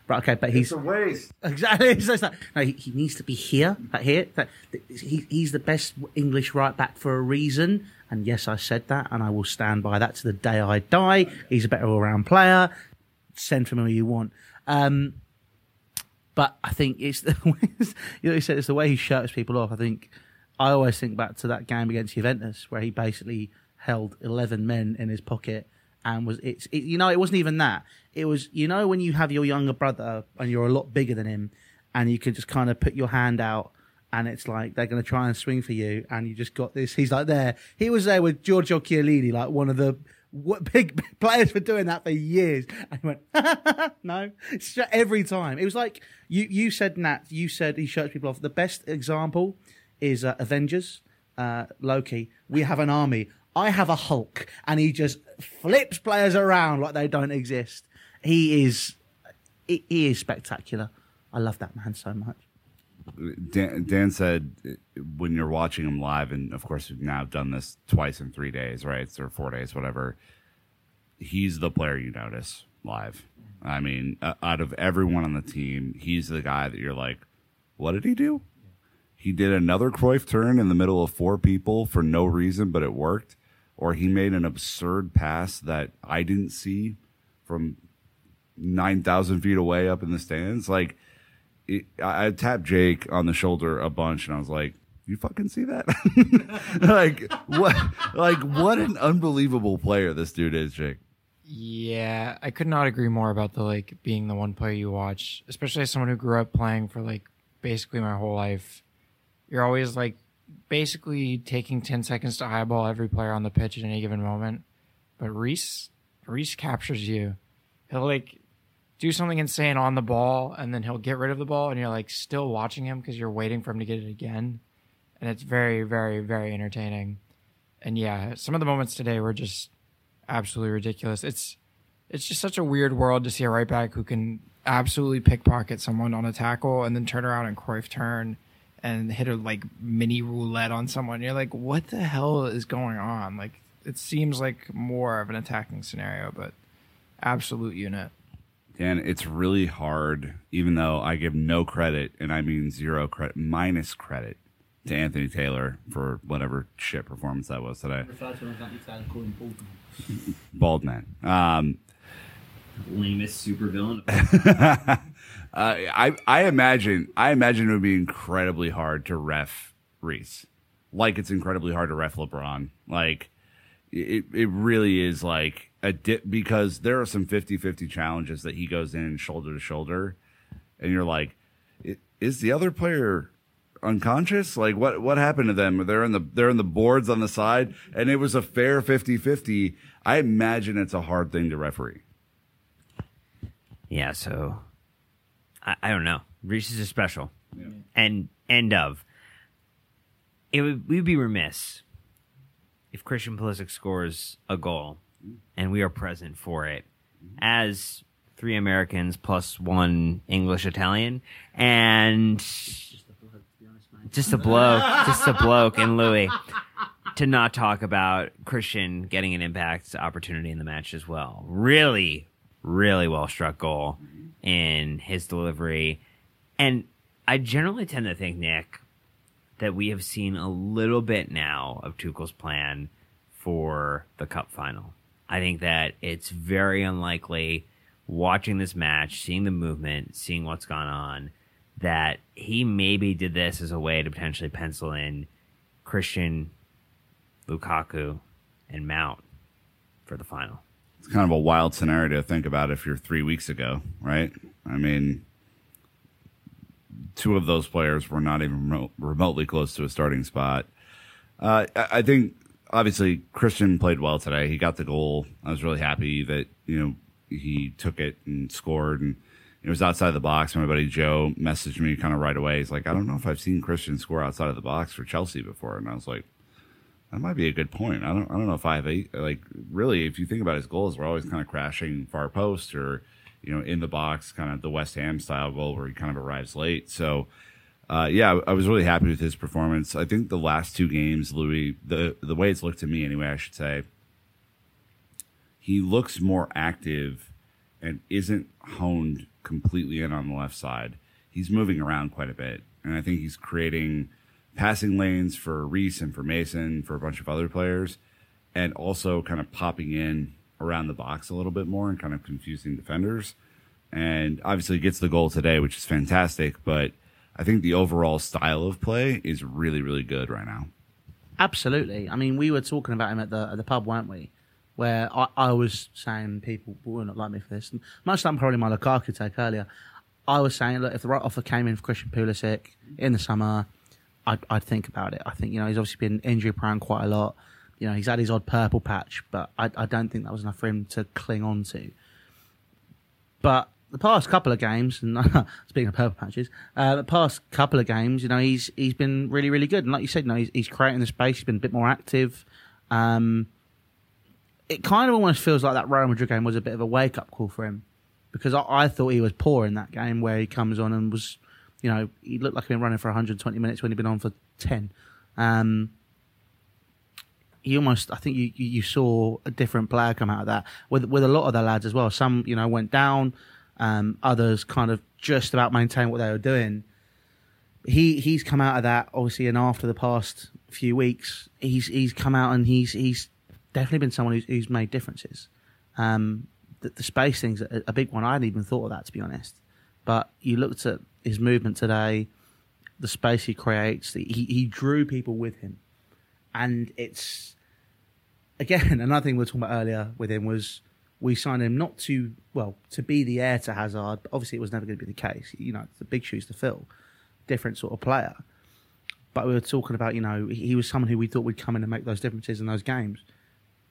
right, okay, but he's a waste. exactly. It's just like, no, he, he needs to be here, like here. Like, he, he's the best English right back for a reason, And yes, I said that, and I will stand by that to the day I die. He's a better all-round player. Send from who you want. Um, but I think it's the you know, he said it's the way he shuts people off. I think I always think back to that game against Juventus where he basically held eleven men in his pocket and was it's it, you know it wasn't even that. It was you know when you have your younger brother and you're a lot bigger than him and you can just kind of put your hand out and it's like they're going to try and swing for you and you just got this. He's like there. He was there with Giorgio Chiellini, like one of the what big, players for doing that for years. And he went, no, every time. It was like you, you said, Nat, you said he shuts people off. The best example is uh, Avengers, uh, Loki. We have an army. I have a Hulk, and he just flips players around like they don't exist. He is, he, he is spectacular. I love that man so much. Dan, Dan said when you're watching him live, and of course we've now done this twice in three days, right? Or four days, whatever. He's the player you notice live. I mean, out of everyone on the team, he's the guy that you're like, what did he do? He did another Cruyff turn in the middle of four people for no reason, but it worked. Or he made an absurd pass that I didn't see from 9,000 feet away up in the stands. Like, I, I tapped Jake on the shoulder a bunch, and I was like, "You fucking see that? like what? Like what an unbelievable player this dude is, Jake." Yeah, I could not agree more about the like being the one player you watch, especially as someone who grew up playing for like basically my whole life. You're always like basically taking 10 seconds to eyeball every player on the pitch at any given moment. But Reece Reece captures you. He'll like do something insane on the ball and then he'll get rid of the ball and you're like still watching him because you're waiting for him to get it again. And it's very, very, very entertaining. And yeah, some of the moments today were just absolutely ridiculous. It's it's just such a weird world to see a right back who can absolutely pickpocket someone on a tackle and then turn around and Cruyff turn and hit a like mini roulette on someone. You're like, what the hell is going on? Like it seems like more of an attacking scenario, but absolute unit. And it's really hard, even though I give no credit, and I mean zero credit, minus credit to Anthony Taylor for whatever shit performance that was today. Bald man. Um, Lamest supervillain. uh, I I imagine I imagine it would be incredibly hard to ref Reece, like it's incredibly hard to ref LeBron. Like it it really is like a dip because there are some 50-50 challenges that he goes in shoulder to shoulder, and you're like, is the other player unconscious? Like what what happened to them? They're in the they're in the boards on the side, and it was a fair 50-50. I imagine it's a hard thing to referee. Yeah, so I, I don't know. Reece's is special. And end of. It would we'd be remiss if Christian Pulisic scores a goal and we are present for it mm-hmm. as three Americans plus one English Italian and just a bloke, just a bloke and Louis to not talk about Christian getting an impact opportunity in the match as well. Really, really well struck goal mm-hmm. in his delivery. And I generally tend to think, Nick, that we have seen a little bit now of Tuchel's plan for the cup final. I think that it's very unlikely watching this match, seeing the movement, seeing what's gone on, that he maybe did this as a way to potentially pencil in Christian, Lukaku, and Mount for the final. It's kind of a wild scenario to think about if you're three weeks ago, right? I mean, two of those players were not even remotely close to a starting spot. Uh, I, I think obviously Christian played well today. He got the goal. I was really happy that you know he took it and scored, and it was outside the box. My buddy Joe messaged me kind of right away. He's like, "I don't know if I've seen Christian score outside of the box for Chelsea before," and I was like. That might be a good point. I don't. I don't know if I have a like. Really, if you think about his goals, we're always kind of crashing far post or, you know, in the box, kind of the West Ham style goal where he kind of arrives late. So, uh, yeah, I was really happy with his performance. I think the last two games, Louis, the the way it's looked to me anyway, I should say, he looks more active and isn't honed completely in on the left side. He's moving around quite a bit, and I think he's creating passing lanes for Reece and for Mason, for a bunch of other players, and also kind of popping in around the box a little bit more and kind of confusing defenders. And obviously gets the goal today, which is fantastic. But I think the overall style of play is really, really good right now. Absolutely. I mean, we were talking about him at the at the pub, weren't we? Where I, I was saying people will not like me for this. Much like probably my Lukaku take earlier. I was saying, look, if the right offer came in for Christian Pulisic in the summer, I'd, I'd think about it. I think you know he's obviously been injury prone quite a lot. You know he's had his odd purple patch, but I, I don't think that was enough for him to cling on to. But the past couple of games, and speaking of purple patches, uh, the past couple of games, you know, he's he's been really really good. And like you said, you know, he's, he's creating the space. He's been a bit more active. Um, it kind of almost feels like that Real Madrid game was a bit of a wake up call for him because I, I thought he was poor in that game where he comes on and was, you know, he looked like he'd been running for 120 minutes when he'd been on for 10. Um, he almost, I think you, you you saw a different player come out of that with with a lot of the lads as well. Some, you know, went down. Um, others kind of just about maintained what they were doing. He he's come out of that obviously, and after the past few weeks, he's he's come out and he's he's definitely been someone who's, who's made differences. Um, the, the space thing's a, a big one. I hadn't even thought of that to be honest. But you looked at his movement today, the space he creates. He he drew people with him, and it's again another thing we were talking about earlier with him was we signed him not to well to be the heir to Hazard. But obviously, it was never going to be the case. You know, it's the big shoes to fill. Different sort of player. But we were talking about, you know, he was someone who we thought would come in and make those differences in those games.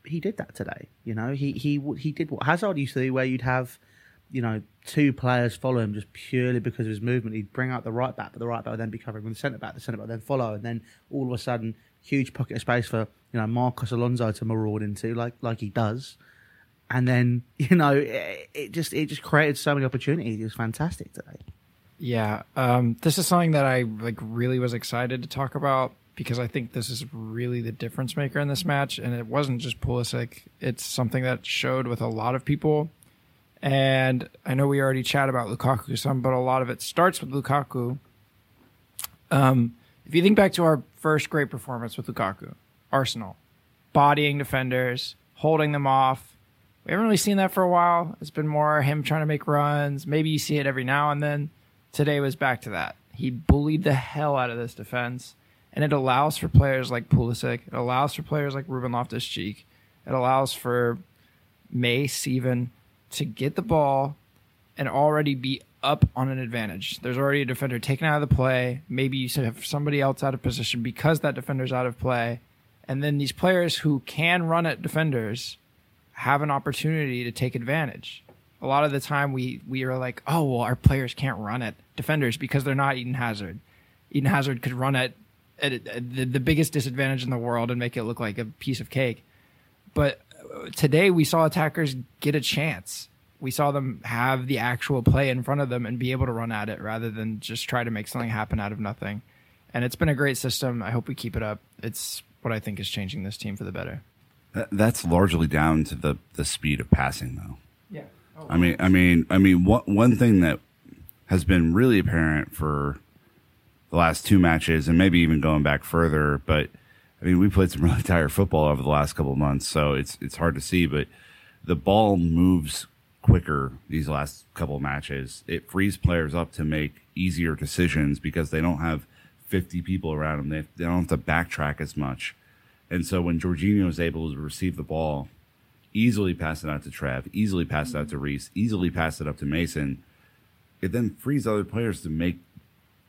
He did that today. You know, he he he did what Hazard used to do, where you'd have, you know, two players follow him just purely because of his movement. He'd bring out the right back, but the right back would then be covering with the centre back. The centre back would then follow, and then all of a sudden, huge pocket of space for you know Marcos Alonso to maraud into, like like he does. And then you know, it, it just it just created so many opportunities. It was fantastic today. Yeah, um, this is something that I like really was excited to talk about because I think this is really the difference maker in this match, and it wasn't just Pulisic. It's something that showed with a lot of people, and I know we already chat about Lukaku some, but a lot of it starts with Lukaku. Um, if you think back to our first great performance with Lukaku, Arsenal, bodying defenders, holding them off. We haven't really seen that for a while. It's been more him trying to make runs. Maybe you see it every now and then. Today was back to that. He bullied the hell out of this defense, and it allows for players like Pulisic. It allows for players like Ruben Loftus Cheek. It allows for Mace even to get the ball and already be up on an advantage. There's already a defender taken out of the play. Maybe you have somebody else out of position because that defender's out of play. And then these players who can run at defenders have an opportunity to take advantage. A lot of the time we we are like, oh well, our players can't run at defenders because they're not Eden Hazard. Eden Hazard could run at, at, at the, the biggest disadvantage in the world and make it look like a piece of cake. But uh, today we saw attackers get a chance. We saw them have the actual play in front of them and be able to run at it rather than just try to make something happen out of nothing. And it's been a great system. I hope we keep it up. It's what I think is changing this team for the better. That- That's largely down to the, the speed of passing, though. Yeah. Oh, I mean, I mean, I mean, one one thing that has been really apparent for the last two matches, and maybe even going back further, but I mean, we played some really tired football over the last couple of months, so it's it's hard to see. But the ball moves quicker these last couple of matches. It frees players up to make easier decisions because they don't have fifty people around them. They they don't have to backtrack as much, and so when Jorginho is able to receive the ball easily pass it out to Trav, easily pass it out to mm-hmm. Reece, easily pass it up to Mason, it then frees other players to make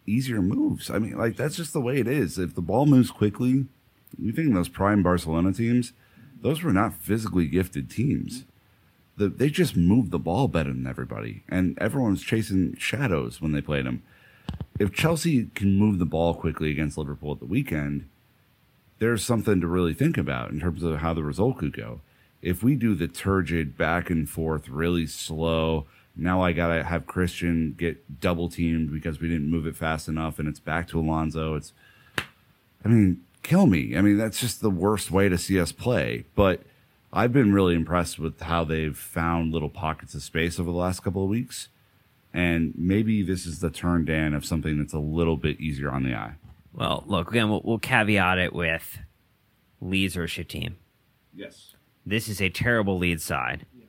easier moves. I mean, like that's just the way it is. If the ball moves quickly, you think those prime Barcelona teams, those were not physically gifted teams. The, they just moved the ball better than everybody, and everyone was chasing shadows when they played them. If Chelsea can move the ball quickly against Liverpool at the weekend, there's something to really think about in terms of how the result could go. If we do the turgid back and forth, really slow, now I gotta have Christian get double teamed because we didn't move it fast enough, and it's back to Alonso. It's, I mean, kill me. I mean, that's just the worst way to see us play. But I've been really impressed with how they've found little pockets of space over the last couple of weeks, and maybe this is the turn, Dan, of something that's a little bit easier on the eye. Well, look, again, we'll, we'll caveat it with Leeds are a shit team. Yes. This is a terrible Leeds side. Yes.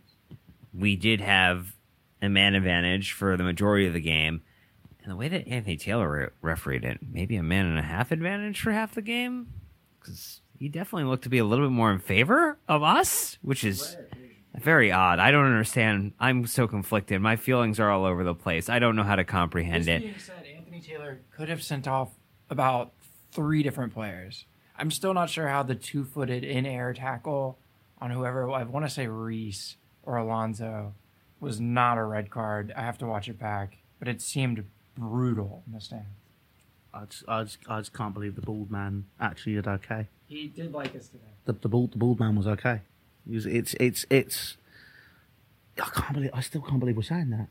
We did have a man advantage for the majority of the game. And the way that Anthony Taylor re- refereed it, maybe a man and a half advantage for half the game? Because he definitely looked to be a little bit more in favor of us, which is very odd. I don't understand. I'm so conflicted. My feelings are all over the place. I don't know how to comprehend This it. being said, Anthony Taylor could have sent off about three different players. I'm still not sure how the two-footed in-air tackle on whoever I want to say Reece or Alonso was not a red card. I have to watch it back, but it seemed brutal in the stand. I just, I just, I just can't believe the bald man actually did okay. He did like us today. The, the bald, the bald man was okay. He was, it's, it's, it's. I can't believe. I still can't believe we're saying that.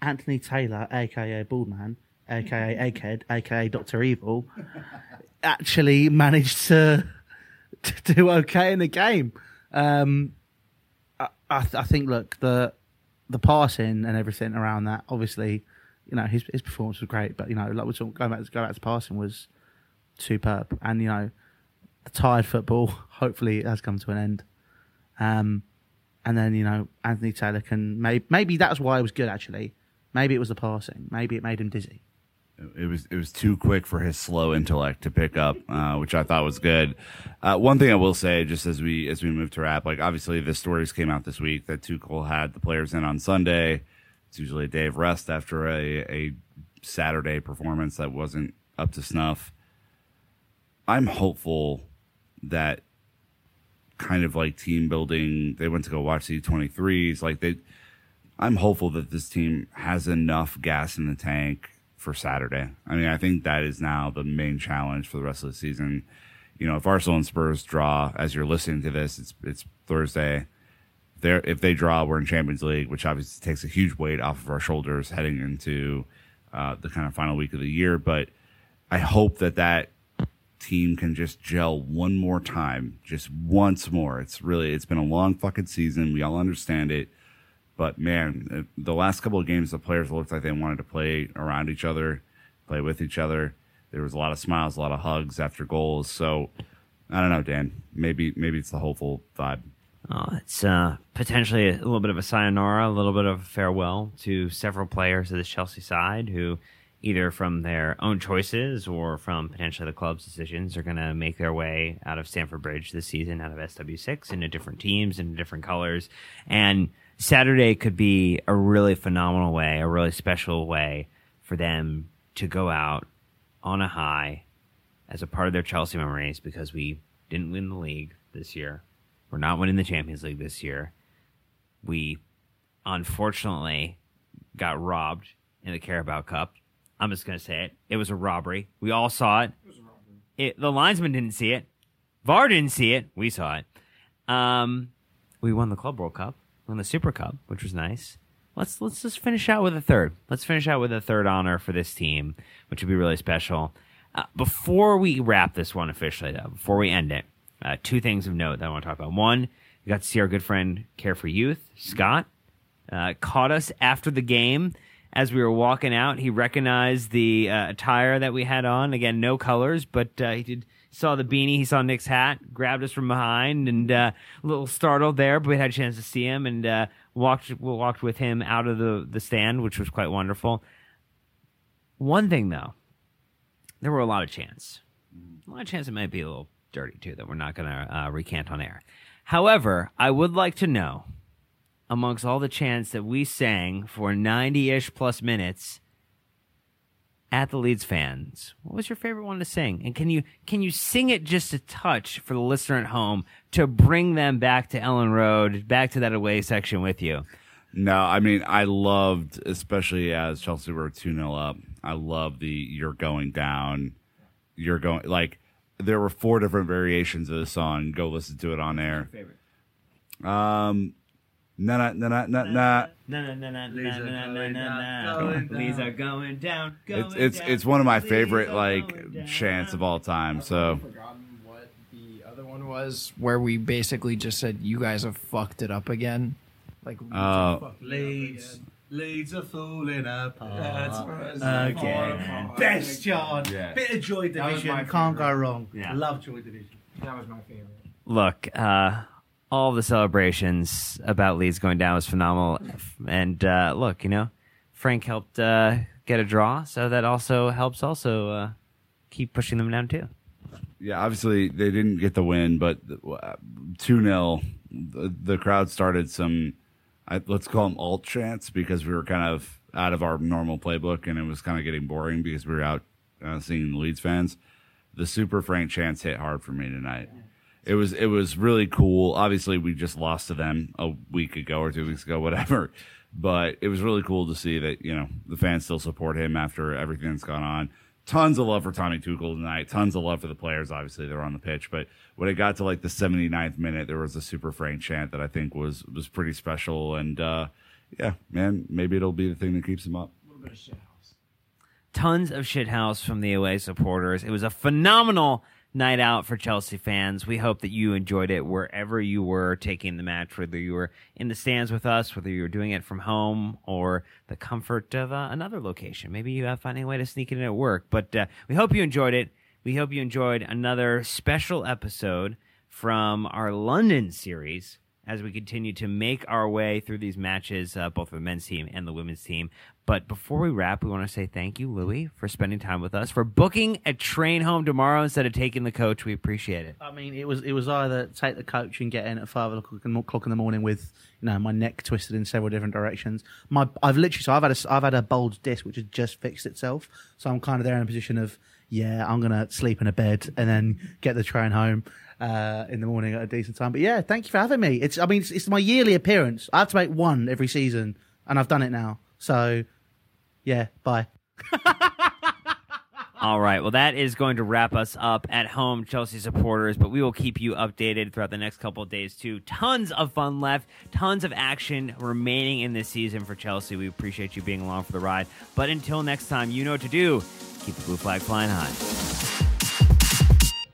Anthony Taylor, aka Bald Man, aka Egghead, aka Doctor Evil, actually managed to, to do okay in the game. Um, I, I, th- I think. Look, the the passing and everything around that. Obviously, you know his his performance was great, but you know, like we're talking, going back to going back to passing was superb, and you know, the tired football hopefully it has come to an end. Um, and then you know Anthony Taylor can maybe maybe that's why it was good actually. Maybe it was the passing. Maybe it made him dizzy. It was it was too quick for his slow intellect to pick up, uh, which I thought was good. Uh, one thing I will say, just as we as we move to wrap, like obviously the stories came out this week that Tuchel had the players in on Sunday. It's usually a day of rest after a a Saturday performance that wasn't up to snuff. I'm hopeful that kind of like team building. They went to go watch the 23s. Like they, I'm hopeful that this team has enough gas in the tank for Saturday. I mean, I think that is now the main challenge for the rest of the season. You know, if Arsenal and Spurs draw, as you're listening to this, it's it's Thursday. There, if they draw, we're in Champions League, which obviously takes a huge weight off of our shoulders heading into uh, the kind of final week of the year. But I hope that that team can just gel one more time, just once more. It's really it's been a long fucking season. We all understand it, but man, uh, the last couple of games, the players looked like they wanted to play around each other, play with each other. There was a lot of smiles, a lot of hugs after goals. So I don't know, Dan. Maybe maybe it's the hopeful vibe. Oh, it's uh, potentially a little bit of a sayonara, a little bit of a farewell to several players of the Chelsea side who, either from their own choices or from potentially the club's decisions, are going to make their way out of Stamford Bridge this season, out of SW6 into different teams into different colors. And Saturday could be a really phenomenal way, a really special way for them to go out on a high as a part of their Chelsea memories because we didn't win the league this year. We're not winning the Champions League this year. We unfortunately got robbed in the Carabao Cup. I'm just going to say it. It was a robbery. We all saw it. it the linesman didn't see it. VAR didn't see it. We saw it. Um, we won the Club World Cup, won the Super Cup, which was nice. Let's let's just finish out with a third. Let's finish out with a third honor for this team, which would be really special. Uh, before we wrap this one officially, though, before we end it, uh, two things of note that I want to talk about. One, we got to see our good friend Care for Youth, Scott, uh, caught us after the game as we were walking out. He recognized the uh, attire that we had on. Again, no colors, but uh, he did saw the beanie. He saw Nick's hat, grabbed us from behind, and uh, a little startled there, but we had a chance to see him and uh, walked walked with him out of the the stand, which was quite wonderful. One thing though, there were a lot of chants. A lot of chants it might be a little dirty too that we're not going to uh, recant on air. However, I would like to know amongst all the chants that we sang for 90-ish plus minutes at the Leeds fans, what was your favorite one to sing? And can you can you sing it just a touch for the listener at home to bring them back to Elland Road, back to that away section with you? No, I mean I loved, especially as Chelsea were two 0 up. I love the "You're going down." You're going like there were four different variations of the song. Go listen to it on air. Um, Na na na na na na. Na na na na na na na. Leeds are going down. It's it's it's one of my favorite like chants of all time. So. What the other one was where we basically just said you guys have fucked it up again, like uh, Leeds Leeds are falling apart. again. okay, best yard, yeah. bit of Joy Division, can't go wrong. Yeah. Love Joy Division. That was my favorite. Look, uh, all the celebrations about Leeds going down was phenomenal. And uh, look, you know, Frank helped uh, get a draw, so that also helps also uh, keep pushing them down too. Yeah, obviously they didn't get the win, but two 0 the, crowd started some, I, let's call them alt chants because we were kind of out of our normal playbook and it was kind of getting boring because we were out uh, seeing the Leeds fans. The Super Frank chants hit hard for me tonight. It was it was really cool. Obviously, we just lost to them a week ago or two weeks ago, whatever. But it was really cool to see that you know the fans still support him after everything that's gone on. Tons of love for Tommy Tuchel tonight. Tons of love for the players. Obviously, they're on the pitch. But when it got to like the 79th minute, there was a super Frank chant that I think was was pretty special. And uh, yeah, man, maybe it'll be the thing that keeps him up. A little bit of shit house. Tons of shithouse from the away supporters. It was a phenomenal night out for Chelsea fans. We hope that you enjoyed it wherever you were taking the match, whether you were in the stands with us, whether you were doing it from home or the comfort of uh, another location. Maybe you uh, finding a way to sneak it in at work. But uh, we hope you enjoyed it. We hope you enjoyed another special episode from our London series as we continue to make our way through these matches, uh, both for the men's team and the women's team. But before we wrap, we want to say thank you, Louis, for spending time with us, for booking a train home tomorrow instead of taking the coach. We appreciate it. I mean, it was it was either take the coach and get in at five o'clock in the morning with you know my neck twisted in several different directions. My I've literally so I've had a I've had a bulged disc which has just fixed itself, so I'm kind of there in a position of yeah I'm gonna sleep in a bed and then get the train home. Uh, in the morning at a decent time, but yeah, thank you for having me. It's, I mean, it's, it's my yearly appearance. I have to make one every season, and I've done it now. So, yeah, bye. All right. Well, that is going to wrap us up at home, Chelsea supporters, but we will keep you updated throughout the next couple of days, too. Tons of fun left, tons of action remaining in this season for Chelsea. We appreciate you being along for the ride. But until next time, you know what to do. Keep the blue flag flying high.